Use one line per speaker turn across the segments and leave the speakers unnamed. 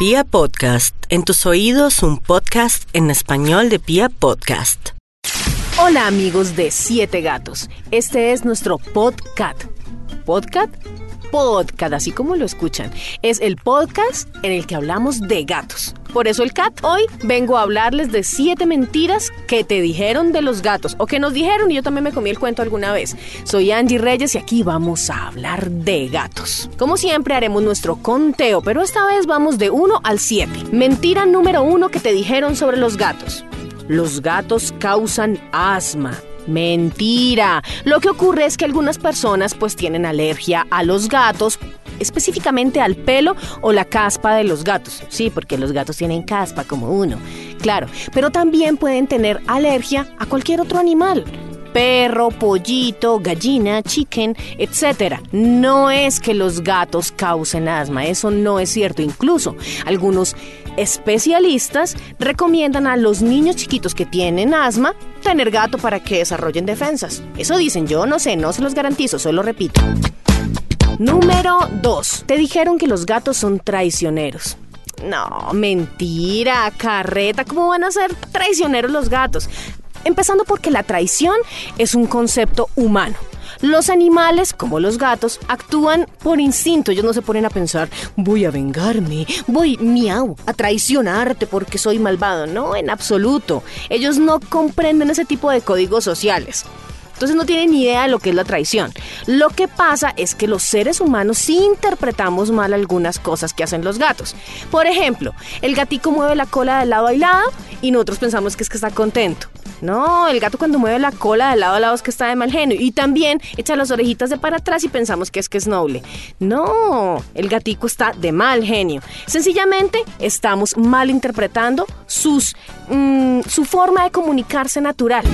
Pia Podcast, en tus oídos un podcast en español de Pia Podcast.
Hola amigos de Siete Gatos, este es nuestro podcast. ¿Podcast? Podcast, así como lo escuchan. Es el podcast en el que hablamos de gatos. Por eso el cat. Hoy vengo a hablarles de siete mentiras que te dijeron de los gatos o que nos dijeron y yo también me comí el cuento alguna vez. Soy Angie Reyes y aquí vamos a hablar de gatos. Como siempre haremos nuestro conteo, pero esta vez vamos de 1 al 7. Mentira número 1 que te dijeron sobre los gatos. Los gatos causan asma. Mentira. Lo que ocurre es que algunas personas pues tienen alergia a los gatos específicamente al pelo o la caspa de los gatos. Sí, porque los gatos tienen caspa como uno. Claro, pero también pueden tener alergia a cualquier otro animal perro, pollito, gallina, chicken, etc. No es que los gatos causen asma, eso no es cierto. Incluso algunos especialistas recomiendan a los niños chiquitos que tienen asma tener gato para que desarrollen defensas. Eso dicen, yo no sé, no se los garantizo, solo repito. Número 2. Te dijeron que los gatos son traicioneros. No, mentira, carreta. ¿Cómo van a ser traicioneros los gatos? Empezando porque la traición es un concepto humano. Los animales, como los gatos, actúan por instinto. Ellos no se ponen a pensar, voy a vengarme, voy, miau, a traicionarte porque soy malvado. No, en absoluto. Ellos no comprenden ese tipo de códigos sociales. Entonces no tienen ni idea de lo que es la traición. Lo que pasa es que los seres humanos sí interpretamos mal algunas cosas que hacen los gatos. Por ejemplo, el gatico mueve la cola de lado a lado y nosotros pensamos que es que está contento. No, el gato cuando mueve la cola de lado a lado es que está de mal genio. Y también echa las orejitas de para atrás y pensamos que es que es noble. No, el gatico está de mal genio. Sencillamente estamos mal interpretando sus, mm, su forma de comunicarse natural.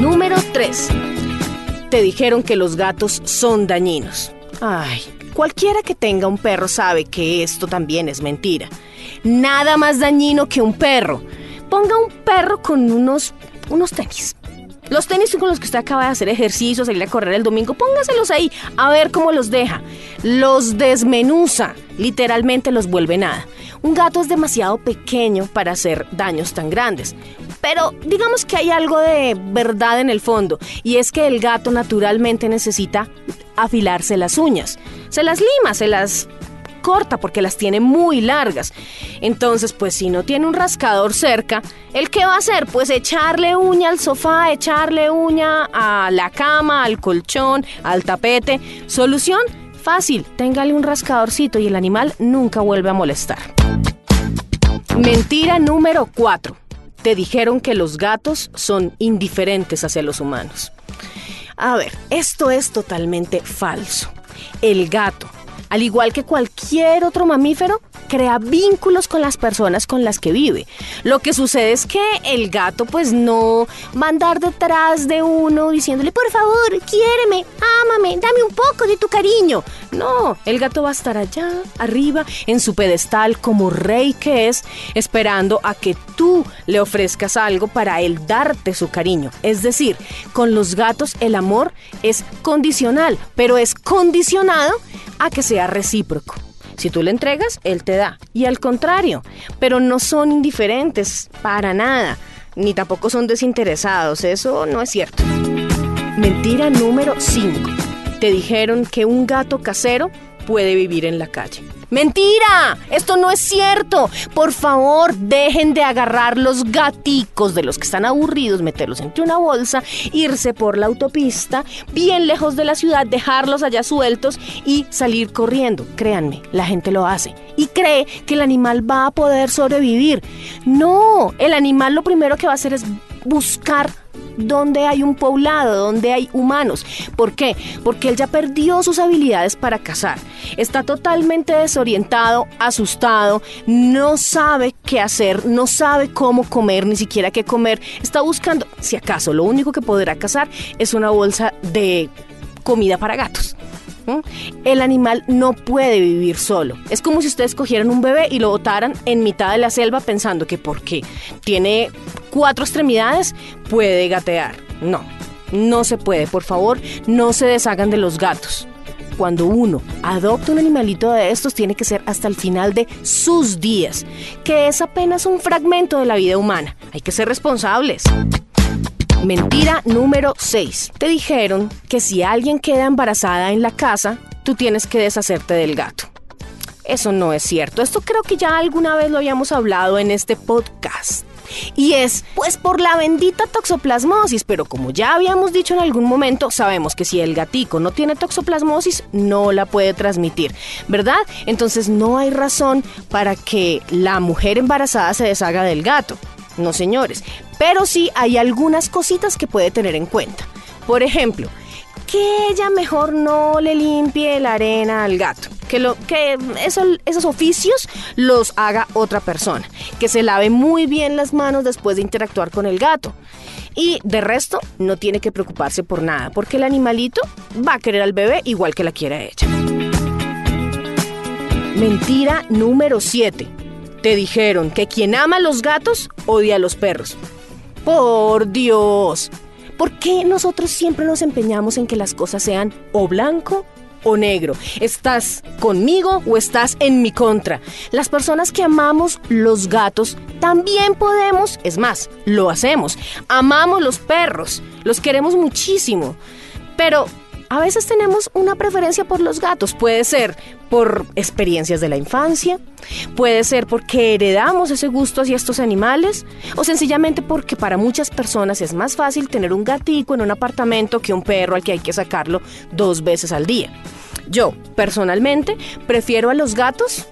Número 3. Te dijeron que los gatos son dañinos. Ay, cualquiera que tenga un perro sabe que esto también es mentira. Nada más dañino que un perro ponga un perro con unos, unos tenis. Los tenis con los que usted acaba de hacer ejercicio, salir a correr el domingo, póngaselos ahí a ver cómo los deja. Los desmenuza, literalmente los vuelve nada. Un gato es demasiado pequeño para hacer daños tan grandes. Pero digamos que hay algo de verdad en el fondo, y es que el gato naturalmente necesita afilarse las uñas. Se las lima, se las corta porque las tiene muy largas. Entonces, pues si no tiene un rascador cerca, ¿el qué va a hacer? Pues echarle uña al sofá, echarle uña a la cama, al colchón, al tapete. ¿Solución? Fácil, téngale un rascadorcito y el animal nunca vuelve a molestar. Mentira número 4. Te dijeron que los gatos son indiferentes hacia los humanos. A ver, esto es totalmente falso. El gato, al igual que cualquier otro mamífero, crea vínculos con las personas con las que vive. Lo que sucede es que el gato pues no va a andar detrás de uno diciéndole, por favor, quiéreme, ámame, dame un poco de tu cariño. No, el gato va a estar allá, arriba, en su pedestal como rey que es, esperando a que tú le ofrezcas algo para él darte su cariño. Es decir, con los gatos el amor es condicional, pero es condicionado a que sea recíproco. Si tú le entregas, él te da. Y al contrario, pero no son indiferentes para nada, ni tampoco son desinteresados, eso no es cierto. Mentira número 5. Te dijeron que un gato casero puede vivir en la calle. Mentira, esto no es cierto. Por favor, dejen de agarrar los gaticos de los que están aburridos, meterlos entre una bolsa, irse por la autopista, bien lejos de la ciudad, dejarlos allá sueltos y salir corriendo. Créanme, la gente lo hace y cree que el animal va a poder sobrevivir. No, el animal lo primero que va a hacer es buscar donde hay un poblado, donde hay humanos. ¿Por qué? Porque él ya perdió sus habilidades para cazar. Está totalmente desorientado, asustado, no sabe qué hacer, no sabe cómo comer, ni siquiera qué comer. Está buscando, si acaso, lo único que podrá cazar es una bolsa de comida para gatos. El animal no puede vivir solo. Es como si ustedes cogieran un bebé y lo botaran en mitad de la selva pensando que porque tiene cuatro extremidades puede gatear. No, no se puede. Por favor, no se deshagan de los gatos. cuando uno adopta un animalito de estos tiene que ser hasta el final de sus días, que es apenas un fragmento de la vida humana. Hay que ser responsables. Mentira número 6. Te dijeron que si alguien queda embarazada en la casa, tú tienes que deshacerte del gato. Eso no es cierto. Esto creo que ya alguna vez lo habíamos hablado en este podcast. Y es, pues, por la bendita toxoplasmosis, pero como ya habíamos dicho en algún momento, sabemos que si el gatico no tiene toxoplasmosis, no la puede transmitir, ¿verdad? Entonces no hay razón para que la mujer embarazada se deshaga del gato. No, señores. Pero sí hay algunas cositas que puede tener en cuenta. Por ejemplo, que ella mejor no le limpie la arena al gato. Que, lo, que esos oficios los haga otra persona. Que se lave muy bien las manos después de interactuar con el gato. Y de resto, no tiene que preocuparse por nada, porque el animalito va a querer al bebé igual que la quiere ella. Mentira número 7. Te dijeron que quien ama a los gatos odia a los perros. Por Dios, ¿Por qué nosotros siempre nos empeñamos en que las cosas sean o blanco o negro? ¿Estás conmigo o estás en mi contra? Las personas que amamos los gatos también podemos, es más, lo hacemos. Amamos los perros, los queremos muchísimo. Pero a veces tenemos una preferencia por los gatos. Puede ser por experiencias de la infancia, puede ser porque heredamos ese gusto hacia estos animales o sencillamente porque para muchas personas es más fácil tener un gatico en un apartamento que un perro al que hay que sacarlo dos veces al día. Yo, personalmente, prefiero a los gatos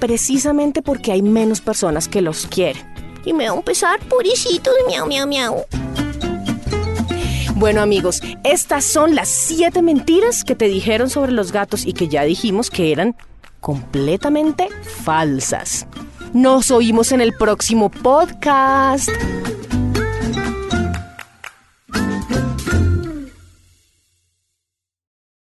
precisamente porque hay menos personas que los quieren. Y me da un pesar de miau, miau, miau. Bueno amigos, estas son las siete mentiras que te dijeron sobre los gatos y que ya dijimos que eran completamente falsas. Nos oímos en el próximo podcast.